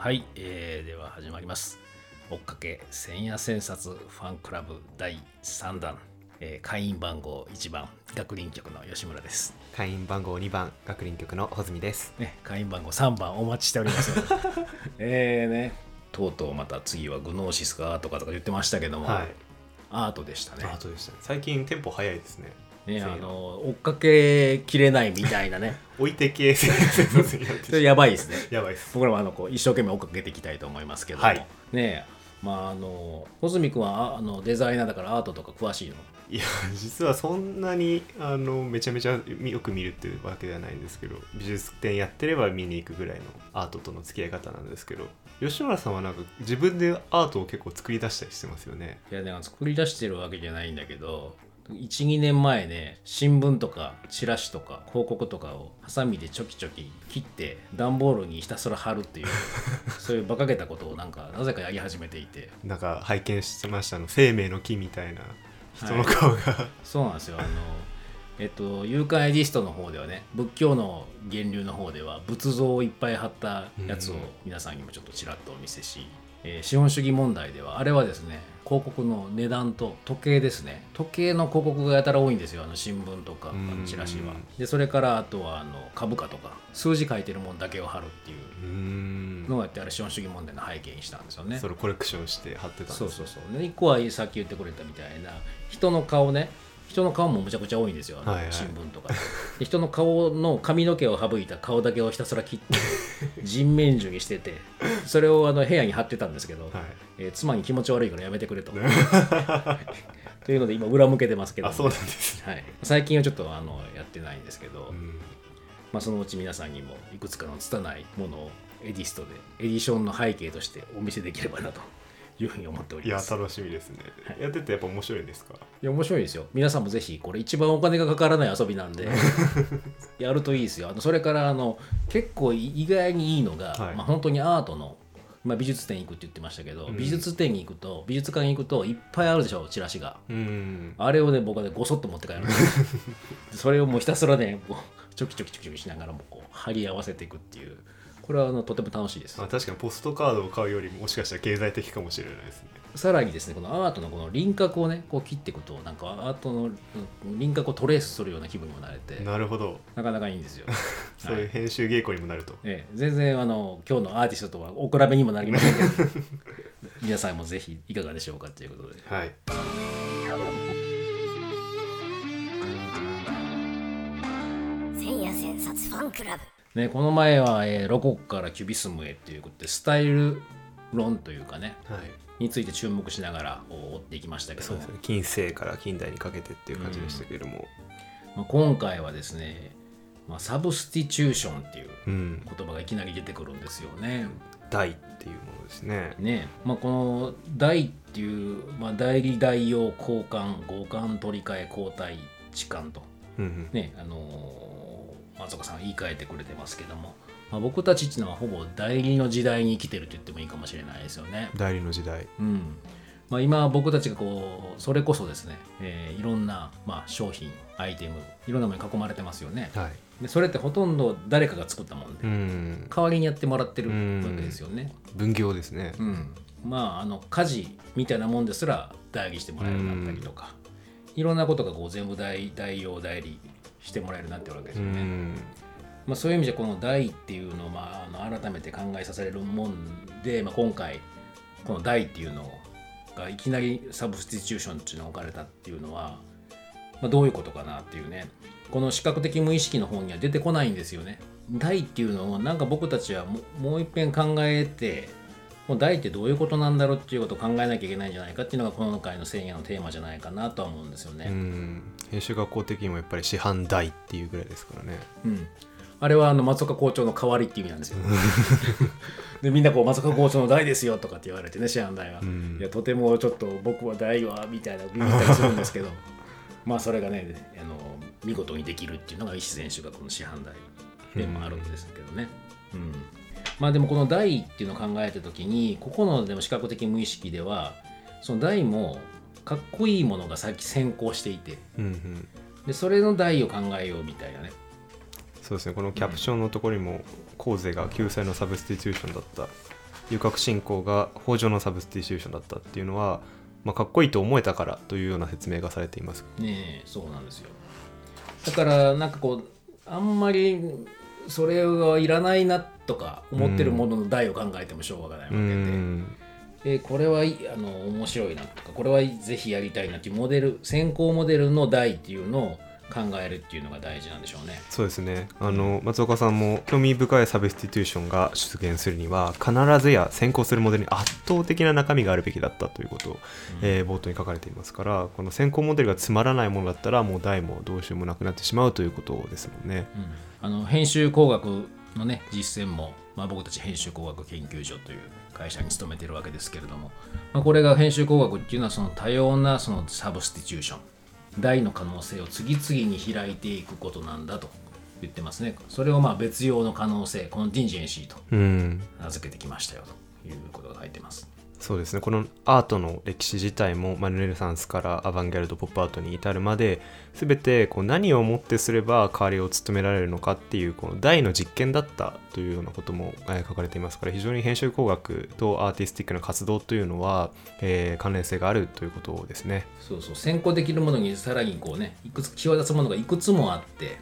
はい、えーでは始まります。追っかけ千夜千冊ファンクラブ第3弾、えー会員番号1番学林局の吉村です、会員番号2番学林局の穂積です。ね、会員番号3番お待ちしております えーねとうとうまた次はグノーシスかとかとか言ってましたけども、はいアートでしたねあそうでしたね最近テンポ早いですねねあの追っかけきれないみたいなね。置いてけやばいですね。やばいです。僕らもあのこう一生懸命追っかけていきたいと思いますけども、はい。ね。えまああの穂積君はああのデザイナーだからアートとか詳しいの？いや実はそんなにあのめちゃめちゃよく見るっていうわけではないんですけど美術展やってれば見に行くぐらいのアートとの付き合い方なんですけど吉村さんはなんか自分でアートを結構作り出したりしてますよね。いやだから作り出してるわけじゃないんだけど12年前ね新聞とかチラシとか広告とかをハサミでちょきちょき切って段ボールにひたすら貼るっていう そういう馬鹿げたことをなんかなぜかやり始めていて。なんか拝見してました。あの生命の木みたいな人の顔が、そうなんですよ。あのえっと勇敢エディストの方ではね仏教の源流の方では仏像をいっぱい貼ったやつをうん。皆さんにもちょっとちらっとお見せし、えー資本主義問題ではあれはですね広告の値段と時計ですね。時計の広告がやたら多いんですよ。あの新聞とかうん。チラシは。でそれからあとはあの株価とか。数字書いてるもんだけを貼るっていう。のがやってあれ資本主義問題の背景にしたんですよね。それコレクションして貼ってたんですそうそうそう。で一個はさっき言ってくれたみたいな人の顔ね人の顔もむちゃくちゃ多いんですよ、はいはい。新聞とかで。人の顔の髪の毛を省いた顔だけをひたすら切って 人面樹にしててそれをあの部屋に貼ってたんですけど、はい。えー妻に気持ち悪いからやめてくれと。というので今裏向けてますけど、あそうなんですはい、最近はちょっとあのやってないんですけど、うん。まあ、そのうち皆さんにもいくつかの拙いものをエディストでエディションの背景としてお見せできればなというふうに思っておいやります。楽しみですね、はい。やっててやっぱ面白いですか？いや面白いですよ。皆さんもぜひこれ一番お金がかからない遊びなんで やるといいですよ。あのそれからあの結構意外にいいのが、はい。まあ、本当にアートの、まあ、美術展行くって言ってましたけど、うん。美術展に行くと美術館に行くといっぱいあるでしょチラシが。うん。あれをね僕はねごそっと持って帰る それをもうひたすらねこうちょきちょきちょきちょきしながらもこう貼り合わせていくっていうこれはあのとても楽しいです。まあ、確かにポストカードを買うよりもしかしたら経済的かもしれないですね。さらにですねこのアートのこの輪郭をねこう切っていくとなんかアートのうん輪郭をトレースするような気分にもなれてなるほど。なかなかいいんですよ。そういう編集稽古にもなると、ええ、全然あの今日のアーティストとはお比べにもなりませんけど 皆さんもぜひいかがでしょうかということで。はい。千夜千冊ファンクラブね、この前は、えーロコからキュビスムへっていうことでスタイル論というかねはい。について注目しながら追っていきましたけどそうですね。近世から近代にかけてっていう感じでしたけれども。まあ、今回はですね、まあ、サブスティチューションっていううん言葉がいきなり出てくるんですよね。代っていうものですね。ね。まあ、この代っていう、まあ、代理代用交換互換取り替え交代置換と。うんうん。ねあのー松岡さん言い換えてくれてますけども、まあ、僕たちっていうのはほぼ代理の時代に生きてると言ってもいいかもしれないですよね。代理の時代。うん。まあ、今僕たちがこうそれこそですね、えーいろんな、まあ、商品アイテムいろんなものに囲まれてますよね。はい。でそれってほとんど誰かが作ったもんで、うん。代わりにやってもらってるうん。わけですよね。分業ですね。うん、まああの家事みたいなもんですら代理してもらえるようになったりとか、いろんなことがこう全部代代用代理してもらえるなってるわけですうよね。んまあ、そういう意味でこの代っていうのを、まあ、あの改めて考えさせるもんで、まあ、今回この代っていうのがいきなりサブスティチューションっていうのが置かれたっていうのは、まあ、どういうことかなっていうねこの視覚的無意識の方には出てこないんですよね。代っていうのをなんか僕たちはももう一遍考えてもう代ってどういうことなんだろうっていうことを考えなきゃいけないんじゃないかっていうのが今回の宣言のテーマじゃないかなとは思うんですよね。うん編集学校的にもやっぱり師範代っていうぐらいですからねうん、あれはあの松岡校長の代わりっていう意味なんですよ。でみんなこう松岡校長の代ですよとかって言われてね師範代は、んいやとてもちょっと僕は代はみたいなビビったりするんですけど まあそれがねあの見事にできるっていうのが石選手がこの師範代でもあるんですけどね。うんまあでもこの代っていうのを考えた時にここのでも視覚的無意識ではその代もかっこいいものが先先行していてうんうん。でそれの代を考えようみたいなね。そうですね。このキャプションのところにも後世が救済のサブスティチューションだった。遊郭進行が北条のサブスティチューションだったっていうのは、まあ、かっこいいと思えたからというような説明がされていますねえそうなんですよ。だからなんかこうあんまりそれはいらないなとか思ってるものの代を考えてもしょうがないわけうで、んでこれはいあの面白いなとかこれはぜひやりたいなっていうモデル先行モデルの代っていうのを考えるっていうのが大事なんでしょうね。そうですね。あの松岡さんも興味深いサブスティテューションが出現するには必ずや先行するモデルに圧倒的な中身があるべきだったということを、えー冒頭に書かれていますからこの先行モデルがつまらないものだったらもう代もどうしようもなくなってしまうということですもんね。あの編集工学のね実践も、まあ、僕たち編集工学研究所という会社に勤めてるわけですけれども、まあ、これが編集工学っていうのはその多様なそのサブスティチューション大の可能性を次々に開いていくことなんだと言ってますね。それをまあ別様の可能性 contingency とうん。名付けてきましたよということが書いてますそうですね。このアートの歴史自体も、まあ、ルネサンスからアバンギャルドポップアートに至るまで全てこう何をもってすれば代わりを務められるのかっていうこの大の実験だったというようなことも、え書かれていますから非常に編集工学とアーティスティックな活動というのは、えー関連性があるということですね。そうそう。先行できるものにさらにこうねいくつ際立つものがいくつもあって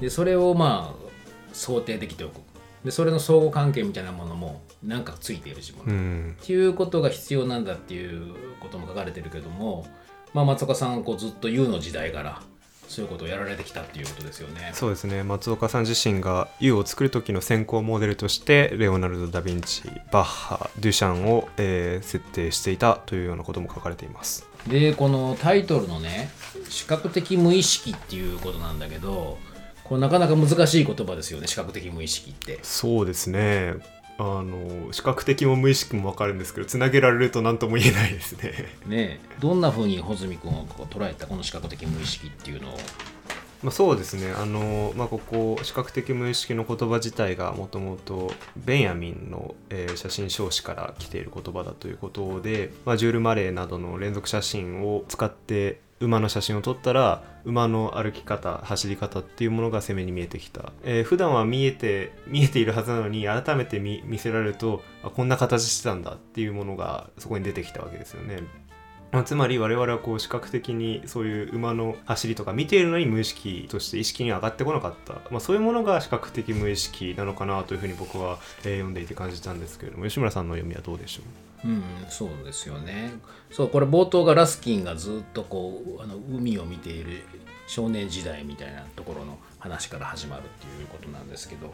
でそれをまあ想定できておく。でそれの相互関係みたいなものもなんかついている自分、うんっていうことが必要なんだっていうことも書かれてるけども、まあ、松岡さんはこうずっと U の時代からそういうことをやられてきたっていうことですよね。そうですね松岡さん自身が U を作る時の先行モデルとしてレオナルド・ダ・ヴィンチバッハデュシャンを、えー設定していたというようなことも書かれています。でこのタイトルのね視覚的無意識っていうことなんだけどこれなかなか難しい言葉ですよね視覚的無意識って。そうですね。あの視覚的も無意識も分かるんですけどつなげられると何とも言えないですね。ねどんな風に穂積君をこう捉えたこの視覚的無意識っていうのを。まあそうですね。あの、まあ、ここ視覚的無意識の言葉自体がもともとベンヤミンの、えー写真少子から来ている言葉だということで、まあ、ジュール・マレーなどの連続写真を使って馬の写真を撮ったら馬の歩き方走り方っていうものが鮮明に見えてきた、えー普段は見えて見えているはずなのに改めて見せられるとあこんな形してたんだっていうものがそこに出てきたわけですよね。まつまり我々はこう視覚的にそういう馬の走りとか見ているのに無意識として意識に上がってこなかった、まあ、そういうものが視覚的無意識なのかなというふうに僕は、え読んでいて感じたんですけれども吉村さんの読みはどうでしょう？うんそうですよね。そうこれ冒頭がラスキンがずっとこうあの海を見ている少年時代みたいなところの話から始まるっていうことなんですけど、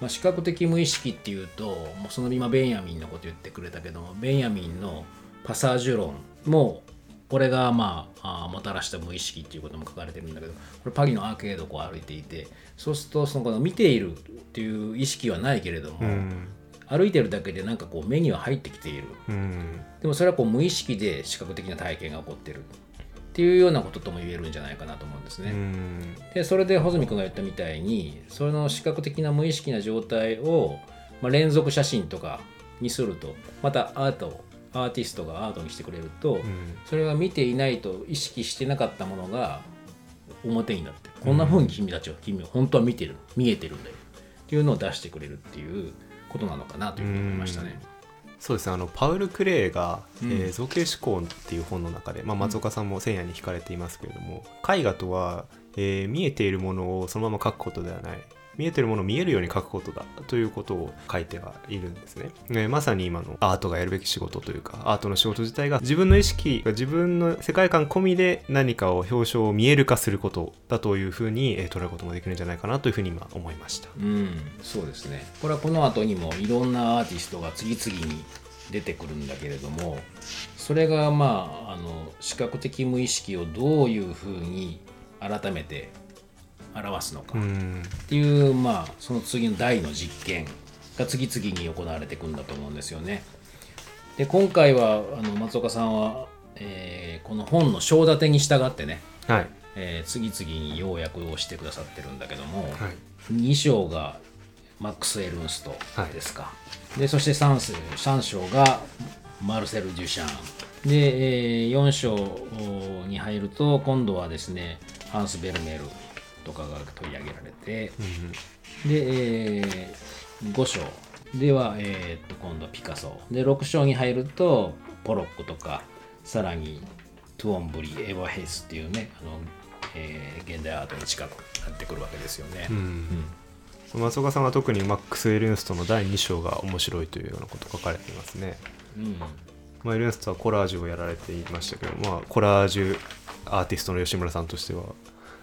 まあ、視覚的無意識っていうともうその今ベンヤミンのこと言ってくれたけどもベンヤミンのパサージュ論もこれがまあもたらした無意識っていうことも書かれてるんだけどこれパリのアーケードをこう歩いていてそうするとそのこの見ているっていう意識はないけれども、うん。歩いてるだけでなんかこう目には入ってきている。うん。でもそれはこう無意識で視覚的な体験が起こってるっていうようなこととも言えるんじゃないかなと思うんですうね。ん。でそれで穂積君が言ったみたいにその視覚的な無意識な状態を、まあ、連続写真とかにするとまたアートアーティストがアートにしてくれると、うん。それが見ていないと意識してなかったものが表になってこんな風に君たちは君は本当は見てる見えてるんだよっていうのを出してくれるっていうことなのかなというふうに思いましたね。そうですね。あのパウル・クレイが、うん。えー造形思考」っていう本の中で、まあ、松岡さんも千夜に惹かれていますけれども、絵画とは、えー見えているものをそのまま描くことではない見えてるものを見えるように描くことだということを書いてはいるんですね、ねまさに今のアートがやるべき仕事というかアートの仕事自体が自分の意識が自分の世界観込みで何かを表彰を見える化することだというふうに、えー捉えることもできるんじゃないかなというふうに今思いましたうん、そうですね。これはこの後にもいろんなアーティストが次々に出てくるんだけれども、それがまああの視覚的無意識をどういうふうに改めて表すのか。っうん。ていう、まあその次の大の実験が次々に行われていくんだと思うんですよね。で今回はあの松岡さんは、えーこの本の章立てに従ってね、はい。えー次々に要約をしてくださってるんだけども、はい。2章がマックス・エルンストですか、でそして 3, 3章がマルセル・デュシャン。で、え4章に入ると今度はですねハンス・ベルメルとかが取り上げられて、で、え5章。では、えー、と今度はピカソ。で6章に入るとポロックとかさらにトゥオンブリエヴァヘイスっていうねあの、えー現代アートに近くなってくるわけですよね。うん。松岡さんは特にマックス・エルンストの第2章が面白いというようなこと書かれていますね。うん。まあ、エルンストはコラージュをやられていましたけど、まあ、コラージュアーティストの吉村さんとしては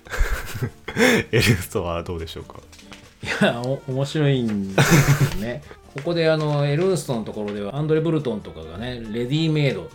エルンストはどうでしょうか？いやお面白いんですよね。ここであのエルンストのところではアンドレ・ブルトンとかがねレディメイドって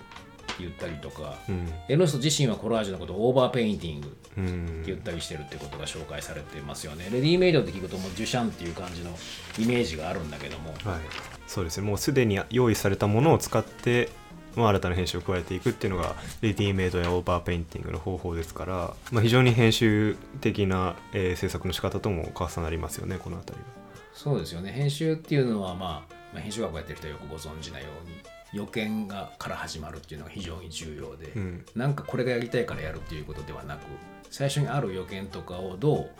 言ったりとか、うん。エルンスト自身はコラージュのことを overpainting ってうん。言ったりしてるってことが紹介されてますよね。レディメイドって聞くともうデュシャンっていう感じのイメージがあるんだけども。はい、そうですね。もうすでに用意されたものを使って、まあ、新たな編集を加えていくっていうのがレディメイドや overpainting の方法ですから、まあ、非常に編集的な、えー制作の仕方とも重なりますよねこの辺りは。そうですよね編集っていうのは、まあ、まあ編集学をやってる人はよくご存知なように与件がから始まるっていうのが非常に重要で、うんなんかこれがやりたいからやるっていうことではなく最初にある与件とかをどう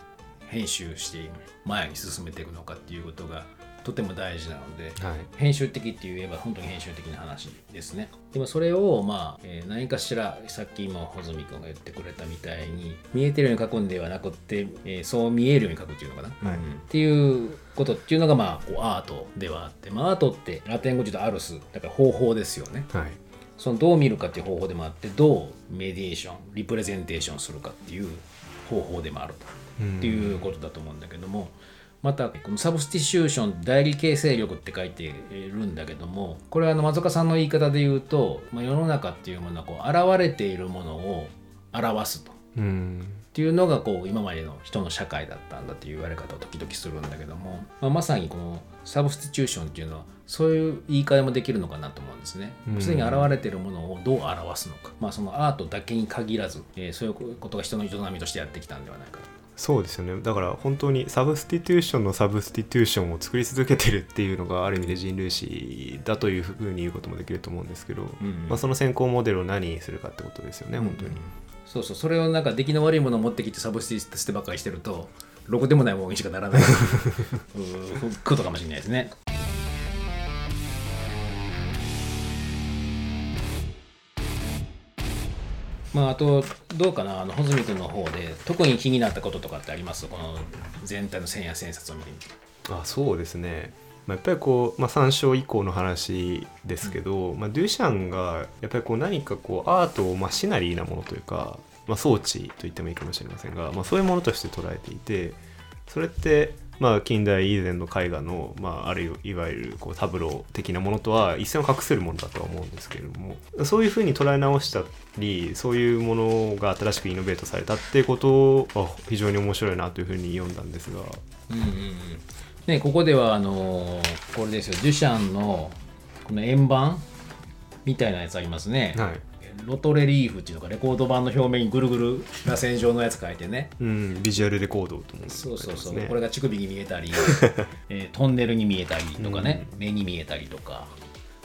編集して前に進めていくのかっていうことがとても大事なので、はい。編集的って言えば本当に編集的な話ですね。でもそれをまあ、えー何かしらさっき今穂積君が言ってくれたみたいに見えてるように書くんではなくって、えーそう見えるように書くっていうのかな、はい。うん。っていうことっていうのがまあこうアートではあって、まあ、アートってラテン語で言うとアルスだから方法ですよね。はい。そのどう見るかっていう方法でもあってどうメディエーションリプレゼンテーションするかっていう方法でもあると、うん。っていうことだと思うんだけどもまたこの substitution 代理形成力って書いてるんだけどもこれはあの松岡さんの言い方で言うと、まあ、世の中っていうものはこう現れているものを表すと。うんっていうのがこう今までの人の社会だったんだっていう言われ方を時々するんだけども、まあ、まさにこの substitution っていうのはそういう言い換えもできるのかなと思うんですねうん。すでに現れているものをどう表すのか、まあ、そのアートだけに限らず、えーそういうことが人の営みとしてやってきたんではないかと。そうですよねだから本当に substitution の substitution を作り続けてるっていうのがある意味で人類史だというふうに言うこともできると思うんですけど、んまあ、その先行モデルを何にするかってことですよね本当に。そうそうそれをなんか出来の悪いものを持ってきてサブスティしてばっかりしてるとろくでもないものにしかならない うんことかもしれないですね。まあ、あとどうかなあの穂積君の方で特に気になったこととかってあります？この全体の千や千冊を見て。みて。あそうですね、まあ、やっぱりこう、まあ、3章以降の話ですけど、まあ、デュシャンがやっぱりこう何かこうアートをマシナリーなものというか、まあ、装置と言ってもいいかもしれませんが、まあ、そういうものとして捉えていてそれってまあ近代以前の絵画の、まあ、あるいいわゆるこうタブロー的なものとは一線を画せるものだとは思うんですけれどもそういうふうに捉え直したりそういうものが新しくイノベートされたっていうことは非常に面白いなというふうに読んだんですが。うんうんうん。ね、ここではあのーこれですよ。デュシャンのこの円盤みたいなやつありますね、はいロトレリーフっていうのがレコード盤の表面にぐるぐる螺旋状のやつ書いてね。うん、ビジュアルレコードと思う。んそうそう。そう、ね、これが乳首に見えたり、えートンネルに見えたりとかね、目に見えたりとか。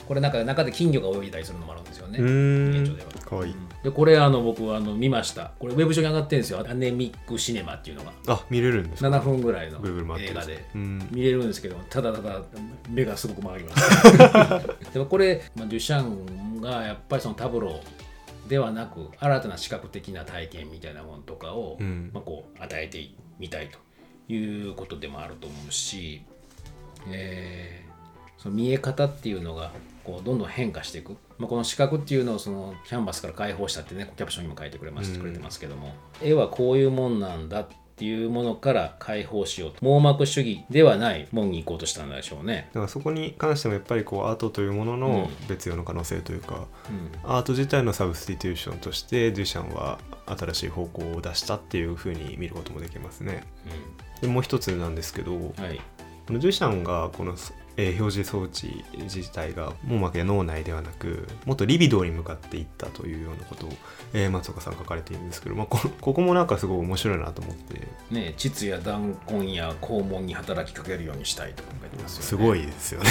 これなんか中で金魚が泳いだりするのもあるんですよね。うーん。現状では。かわいい、でこれあの僕あの見ました。これウェブ上に上がってるんですよ。アネミックシネマっていうのが。あ見れるんですか？7分ぐらいの映画で。うん。見れるんですけどただただ目がすごく回ります。でもこれ、まあ、デュシャンがやっぱりそのタブローではなく新たな視覚的な体験みたいなものとかを、うん。まあ、こう与えてみたいということでもあると思うし、えーその見え方っていうのがこうどんどん変化していく、まあ、この視覚っていうのをそのキャンバスから解放したってねキャプションにも書いてくれます、うん。くれてますけども。絵はこういうもんなんだっていうものから解放しようと。網膜主義ではないもんに行こうとしたんでしょうね。だからそこに関してもやっぱりこうアートというもののう別様の可能性というか、うん。アート自体の substitution としてデュシャンは新しい方向を出したっていうふうに見ることもできますね。でもう一つなんですけど、うんはい。このデュシャンがこの、えー表示装置自体が網膜や脳内ではなくもっとリビドーに向かっていったというようなことを、えー松岡さん書かれているんですけど、まあ、こここもなんかすごい面白いなと思って。ね、膣や弾痕や肛門に働きかけるようにしたいとか書いてますよね。すごいですよね。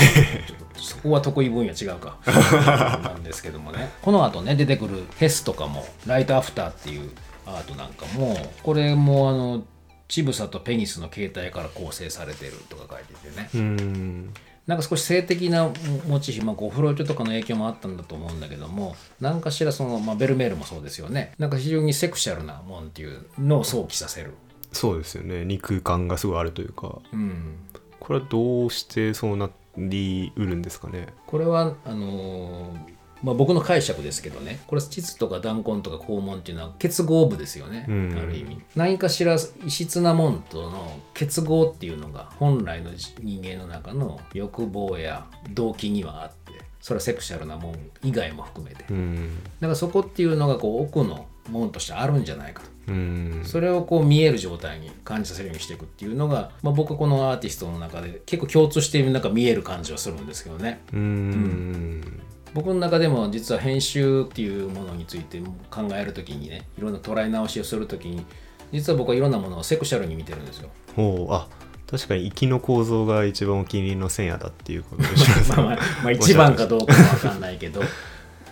そこは得意分野違うか。なんですけどもね。この後ね出てくるヘスとかもライトアフターっていうアートなんかもこれもあの乳房とペニスの形態から構成されてるとか書いててね。うーんなんか少し性的なモチーフ、まあ、こうフロイトとかの影響もあったんだと思うんだけども何かしらその、まあ、ベルメールもそうですよね。なんか非常にセクシャルなもんっていうのを想起させる、そうですよね。肉感がすごいあるというか。うん、これはどうしてそうなりうるんですかね？これはあのーまあ、僕の解釈ですけどね。これ膣とか弾痕とか肛門っていうのは結合部ですよね、うん。ある意味。何かしら異質なもんとの結合っていうのが本来の人間の中の欲望や動機にはあってそれはセクシャルなもん以外も含めて、うん。だからそこっていうのがこう奥のもんとしてあるんじゃないかと。うん。それをこう見える状態に感じさせるようにしていくっていうのが、まあ、僕はこのアーティストの中で結構共通しているなんか見える感じはするんですけどね。うん僕の中でも実は編集っていうものについて考えるときにねいろんな捉え直しをするときに実は僕はいろんなものをセクシャルに見てるんですよ。ほうあ確かに息の構造が一番お気に入りの線やだっていうことでしょ まあまあ、まあ、一番かどうかは分かんないけど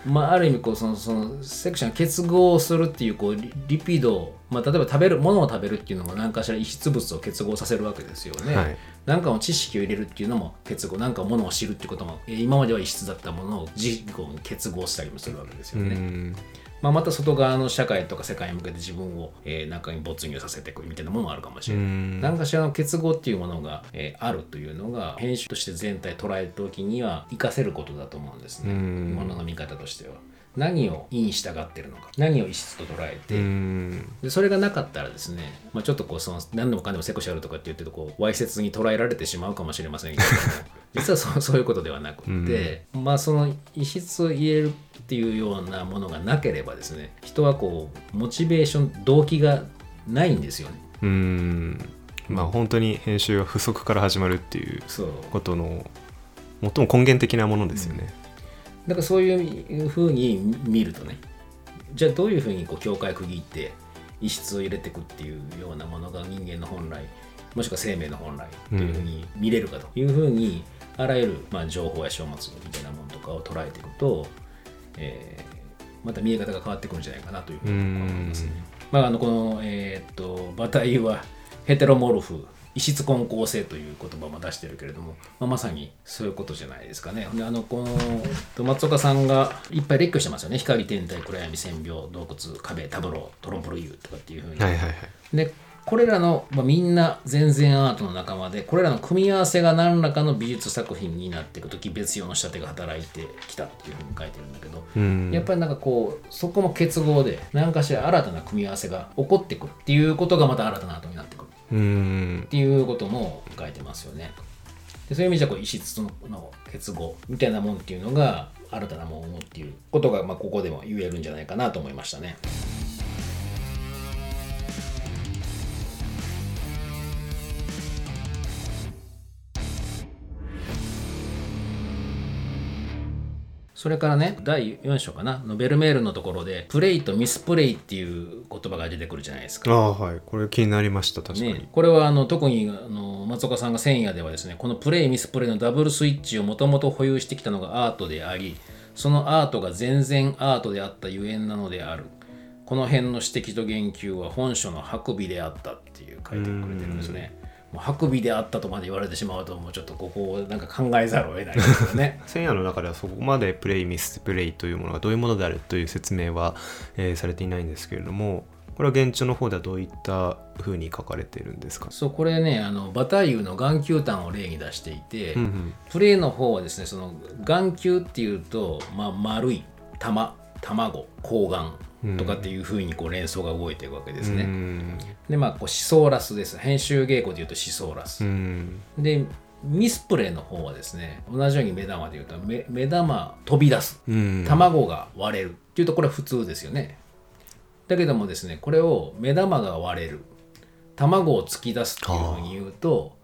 まあある意味こうそのそのセクシャル結合するっていうこうリリピドを、まあ、例えば食べるものを食べるっていうのも何かしら異質物を結合させるわけですよね。はい何かの知識を入れるっていうのも結合何かものを知るっていうこともえー今までは異質だったものを自己に結合したりもするわけですうよね。んまあ、また外側の社会とか世界に向けて自分を、えー中に没入させていくみたいなものもあるかもしれない。うん何かしらの結合っていうものが、えーあるというのが編集として全体捉える時には活かせることだと思うんですね。うんものの見方としては。何を意に従ってるのか何を異質と捉えて、うんでそれがなかったらですね、まあ、ちょっとこうその何でもかんでもセクシャルとかって言ってるとこうわいせつに捉えられてしまうかもしれませんけども 実はそうそういうことではなくって、まあその異質を入れるっていうようなものがなければですね人はこうモチベーション動機がないんですよね。うんまあ本当に編集は不足から始まるっていうことの最も根源的なものですよね。だからそういうふうに見るとねじゃあどういうふうにこう境界区切って異質を入れていくっていうようなものが人間の本来もしくは生命の本来というふうに見れるかというふうに、あらゆる、まあ、情報や書物みたいなものとかを捉えていくと、えーまた見え方が変わってくるんじゃないかなというふうに思いますね。まあ、あのこの、えーっとバタイユはヘテロモルフ異質混交性という言葉も出してるけれども、まあ、まさにそういうことじゃないですかね。であのこのと松岡さんがいっぱい列挙してますよね光天体暗闇線描洞窟壁タブロートロンプルユーとかっていうふうに。はいはいはい。でこれらの、まあ、みんな全然アートの仲間でこれらの組み合わせが何らかの美術作品になっていく時別用の仕立てが働いてきたっていうふうに書いてるんだけど、うんやっぱりなんかこうそこも結合で何かしら新たな組み合わせが起こってくるっていうことがまた新たなアートになってくるうんっていうことも書いてますよね。でそういう意味じゃこう異質の結合みたいなもんっていうのが新たなものっていうことがまここでも言えるんじゃないかなと思いましたね。それからね第4章かなのベルメールのところでプレイとミスプレイっていう言葉が出てくるじゃないですか。ああはいこれ気になりました確かに。ね、これはあの特にあの松岡さんが千夜ではですねこのプレイミスプレイのダブルスイッチをもともと保有してきたのがアートでありそのアートが全然アートであったゆえんなのであるこの辺の指摘と言及は本書の白尾であったっていう書いてくれてるんですねもう白尾であったとまで言われてしまうともうちょっとここをなんか考えざるを得ないですよね。千夜の中ではそこまでプレイミスプレイというものがどういうものであるという説明は、えーされていないんですけれどもこれは現地の方ではどういった風に書かれているんですか？そうこれねあのバタイユの眼球炭を例に出していて、うんうん。プレーの方はですねその眼球っていうと、まあ、丸い玉卵睾丸とかっていうふうにこう連想が動いていくわけですね。うん。でまあこうシソーラスです。編集稽古でいうとシソーラス。うん。でミスプレーの方はですね同じように目玉でいうと目目玉飛び出す。うん。卵が割れるっていうとこれは普通ですよね。だけどもですねこれを目玉が割れる。卵を突き出すっていうふうに言うと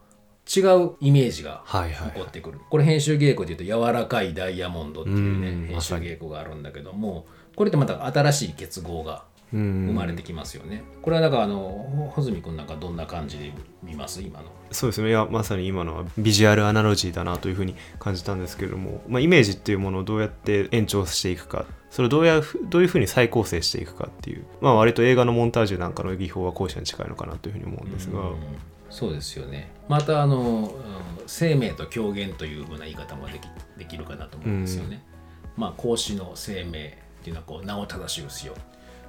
違うイメージが起こってくる、これ編集稽古でいうと柔らかいダイヤモンドっていうねうん編集稽古があるんだけどもこれってまた新しい結合がうん。生まれてきますよね、これはだからあの穂積君なんかどんな感じで見ます？今の。そうですね。いやまさに今のはビジュアルアナロジーだなというふうに感じたんですけれども、まあ、イメージっていうものをどうやって延長していくか。それをどうやふどういうふうに再構成していくかっていう、まあ、割と映画のモンタージュなんかの技法は後者に近いのかなというふうに思うんですが、うん。そうですよね。またあの、うん生命と狂言というふうな言い方もできできるかなと思うんですよね、まあ孔子の生命っていうのはこう名を正しくしよう。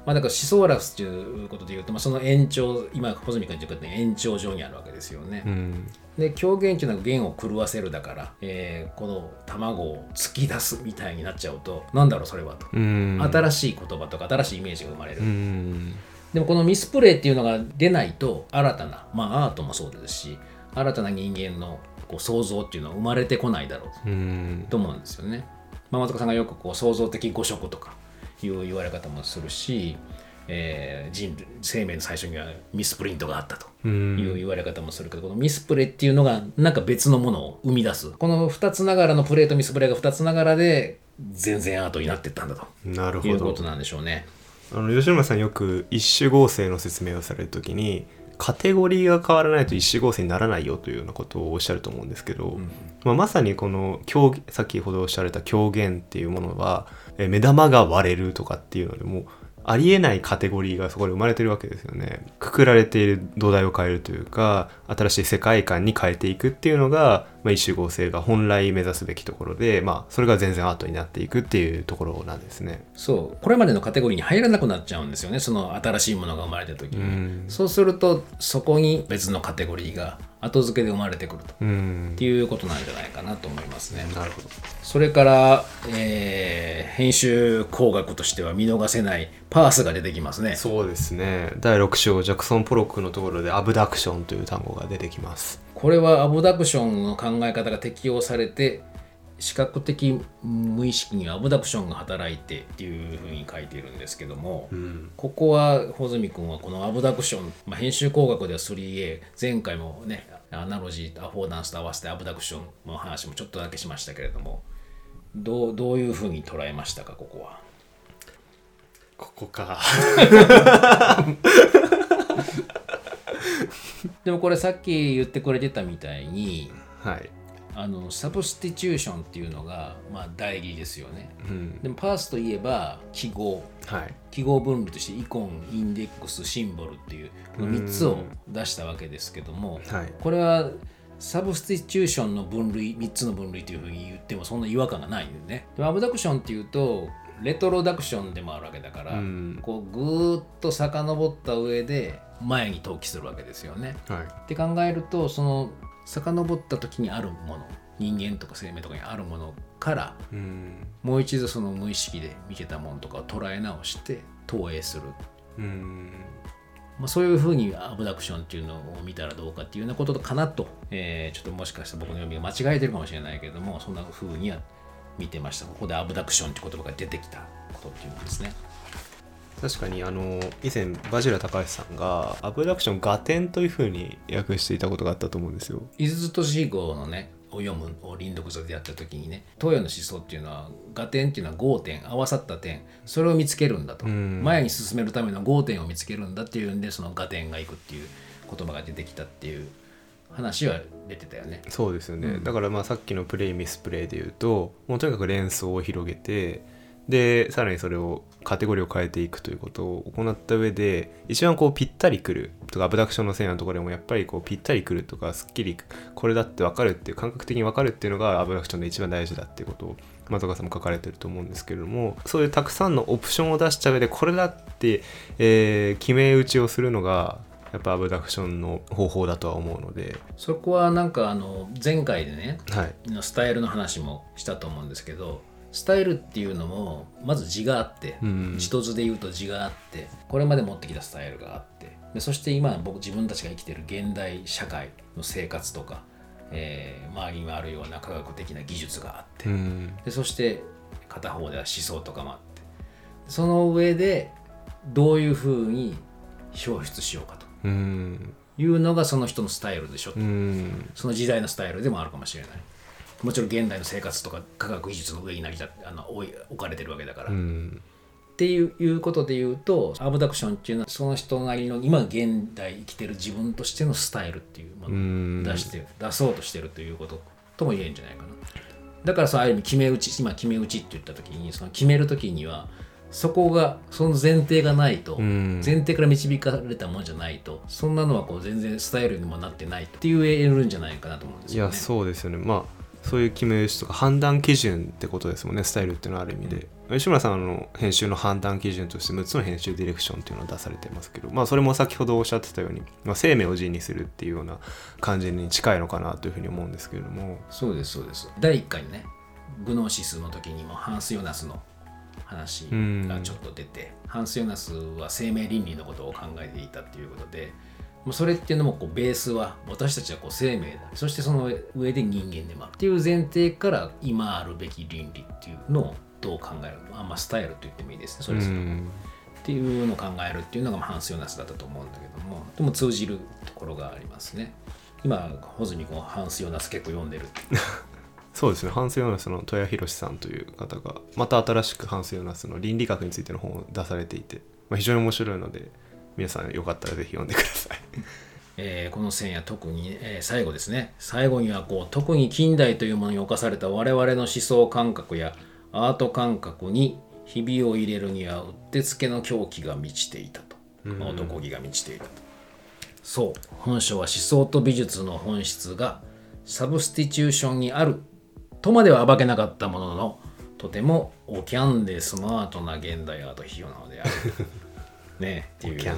まあだからシソーラスということでいうと、まあ、その延長今穂積君が言ってくれた延長上にあるわけですよね、うん。で狂言っていうのは弦を狂わせるだから、えーこの卵を突き出すみたいになっちゃうとなんだろうそれはと、うん。新しい言葉とか新しいイメージが生まれる、うん。でもこのミスプレイっていうのが出ないと新たなまあアートもそうですし新たな人間のこう想像っていうのは生まれてこないだろううん。と思うんですよね。まあ、松岡さんがよくこう創造的誤色とかいう言われ方もするし、えー人類生命の最初にはミスプリントがあったとうん。いう言われ方もするけど、このミスプレっていうのがなんか別のものを生み出す。この2つながらのプレーとミスプレーが2つながらで全然アートになっていったんだとなるほど。いうことなんでしょうね。あの吉村さんよく一種合成の説明をされるときにカテゴリーが変わらないと一種合成にならないよというようなことをおっしゃると思うんですけど、まあ、まさにこの狂先ほどおっしゃられた狂言っていうものはえ目玉が割れるとかっていうのでもうありえないカテゴリーがそこで生まれてるわけですよね。くくられている土台を変えるというか新しい世界観に変えていくっていうのが、まあ、一種合成が本来目指すべきところで、まあ、それが全然アートになっていくっていうところなんですね。そう。これまでのカテゴリーに入らなくなっちゃうんですよね。その新しいものが生まれた時に、うん。そうするとそこに別のカテゴリーが後付けで生まれてくると。うん。っていうことなんじゃないかなと思いますね。なるほど。それから、えー編集工学としては見逃せないパースが出てきますね。そうですね。第6章ジャクソン・ポロックのところでアブダクションという単語が出てきます。これはアブダクションの考え方が適用されて視覚的無意識にアブダクションが働いてっていうふうに書いているんですけども、ん。ここは穂積君はこのアブダクション、まあ、編集工学では 3A 前回もねアナロジーとアフォーダンスと合わせてアブダクションの話もちょっとだけしましたけれどもどうどういうふうに捉えましたかここは？ここか でもこれさっき言ってくれてたみたいにはい。あの substitution っていうのが、まあ、代理ですよね。うん。でもパースといえば記号。はい。記号分類としてイコンインデックスシンボルっていうこの3つを出したわけですけどもはい。これはサブスティチューションの分類3つの分類というふうに言ってもそんな違和感がないんでね。でもアブダクションっていうとレトロダクションでもあるわけだから、うん。こうぐーっと遡った上で前に登記するわけですよね。はい。って考えるとその遡った時にあるもの人間とか生命とかにあるものからうん。もう一度その無意識で見てたものとかを捉え直して投影する、うん。まあ、そういうふうにアブダクションっていうのを見たらどうかっていうようなことかなと、えーちょっともしかしたら僕の読みが間違えてるかもしれないけれどもそんなふうには見てました。ここでアブダクションって言葉が出てきたことっていうんですね。確かにあの以前バジラ高橋さんがアブダクション合点というふうに訳していたことがあったと思うんですよ。伊豆都市号のねを読むを輪読書でやった時にね東洋の思想っていうのは合点っていうのは合点合わさった点それを見つけるんだと、ん。前に進めるための合点を見つけるんだっていうんでその合点がいくっていう言葉が出てきたっていう話は出てたよね。そうですよね、うんだからまあさっきのプレイミスプレイで言うともうとにかく連想を広げてでさらにそれをカテゴリーを変えていくということを行った上で一番こうぴったりくるとかアブダクションのせいなところでもやっぱりこうぴったりくるとかすっきりこれだって分かるっていう感覚的に分かるっていうのがアブダクションで一番大事だっていうことを松岡さんも書かれてると思うんですけれどもそういうたくさんのオプションを出した上でこれだって、えー決め打ちをするのがやっぱアブダクションの方法だとは思うので、そこはなんかあの前回でねはい、のスタイルの話もしたと思うんですけどスタイルっていうのもまず字があって、うん。一つで言うと字があってこれまで持ってきたスタイルがあってでそして今僕自分たちが生きてる現代社会の生活とか、えー周りにあるような科学的な技術があって、うん。でそして片方では思想とかもあってその上でどういうふうに表出しようかとうん。いうのがその人のスタイルでしょ、うん。その時代のスタイルでもあるかもしれない。もちろん現代の生活とか科学技術の上に成りあの置かれてるわけだから、うっんていうことで言うとアブダクションっていうのはその人なりの今現代生きてる自分としてのスタイルっていうもうのをん。出して出そうとしてるということとも言えるんじゃないかな。だからそうある意味決め打ち今決め打ちって言った時にその決める時にはそこがその前提がないと、うん。前提から導かれたものじゃないとそんなのはこう全然スタイルにもなってないって言えるんじゃないかなと思うんですよね。いやそうですよね。まあそういう決め打ちとか判断基準ってことですもんね。スタイルっていうのはある意味で、吉村さんの編集の判断基準として6つの編集ディレクションっていうのを出されてますけどまあそれも先ほどおっしゃってたように、まあ、生命を人にするっていうような感じに近いのかなというふうに思うんですけれども。そうですそうです。第1回にねグノーシスの時にもハンス・ヨナスの話がちょっと出て、ハンス・ヨナスは生命倫理のことを考えていたっていうことでそれっていうのもこうベースは私たちはこう生命だ。そしてその上で人間でもあるっていう前提から今あるべき倫理っていうのをどう考えるの？あんまスタイルと言ってもいいですね。それぞれ、うん。っていうのを考えるっていうのがまあハンス・ヨナスだったと思うんだけどもでも通じるところがありますね。今ホズミ君はハンス・ヨナス結構読んでる そうですね。ハンス・ヨナスの戸谷博さんという方がまた新しくハンス・ヨナスの倫理学についての本を出されていて、まあ、非常に面白いので皆さんよかったらぜひ読んでください。えーこの線や特に、えー最後ですね。最後にはこう特に近代というものに侵された我々の思想感覚やアート感覚にひびを入れるにはうってつけの狂気が満ちていたと。男気が満ちていたと。そう。本書は思想と美術の本質がサブスティチューションにあるとまでは暴けなかったもののとてもおキャンでスマートな現代アート批評なのである。ねっていう、うんおキャン、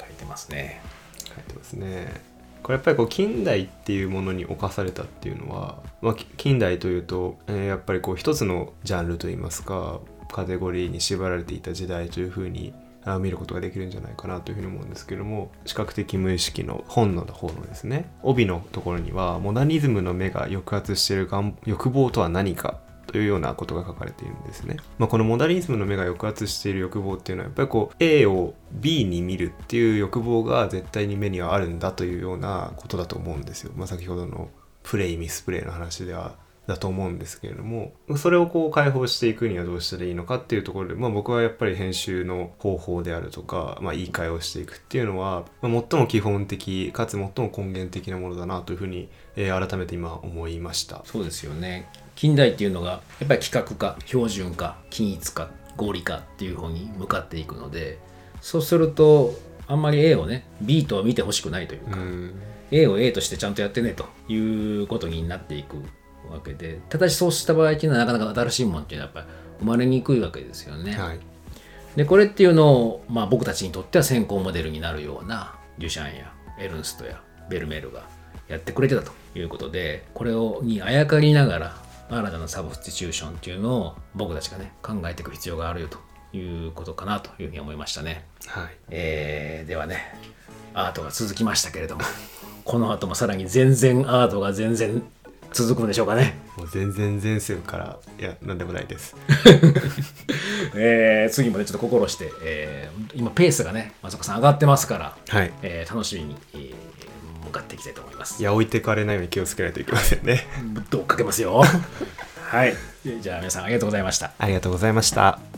書いてますね。書いてますね。これやっぱりこう近代っていうものに侵されたっていうのは、まあ、き近代というと、えーやっぱりこう一つのジャンルといいますかカテゴリーに縛られていた時代というふうにあ見ることができるんじゃないかなというふうに思うんですけども視覚的無意識の本の方のですね帯のところにはモダニズムの目が抑圧している欲望とは何かというようなことが書かれているんですね。まあ、このモダニズムの目が抑圧している欲望っていうのはやっぱりこう A を B に見るっていう欲望が絶対に目にはあるんだというようなことだと思うんですよ。まあ、先ほどのプレイミスプレイの話ではだと思うんですけれどもそれをこう解放していくにはどうしたらいいのかっていうところで、まあ、僕はやっぱり編集の方法であるとか、まあ、言い換えをしていくっていうのは、まあ、最も基本的かつ最も根源的なものだなというふうに、えー改めて今思いました。そうですよね近代っていうのがやっぱり規格化標準化均一化合理化っていう方に向かっていくのでそうするとあんまり A をね B とは見てほしくないというか、うん A を A としてちゃんとやってねということになっていくわけでただしそうした場合っていうのはなかなか新しいものっていうのはやっぱり生まれにくいわけですよね。はいでこれっていうのを、まあ、僕たちにとっては先行モデルになるようなデュシャンやエルンストやベルメールがやってくれてたということでこれをにあやかりながら新たなサブスティチューションっていうのを僕たちがね考えていく必要があるよということかなというふうに思いましたね。はいえーではねアートが続きましたけれどもこの後もさらに全然アートが全然続くんでしょうかね。もう全然前世からいや何でもないです。えー次もねちょっと心して、えー今ペースがね松岡さん上がってますから、はいえー楽しみに、えー向かっていきたいと思いますい。や置いてかれないように気をつけないといけませんね。ぶっと追っかけますよ。はい。じゃあ皆さんありがとうございました。ありがとうございました。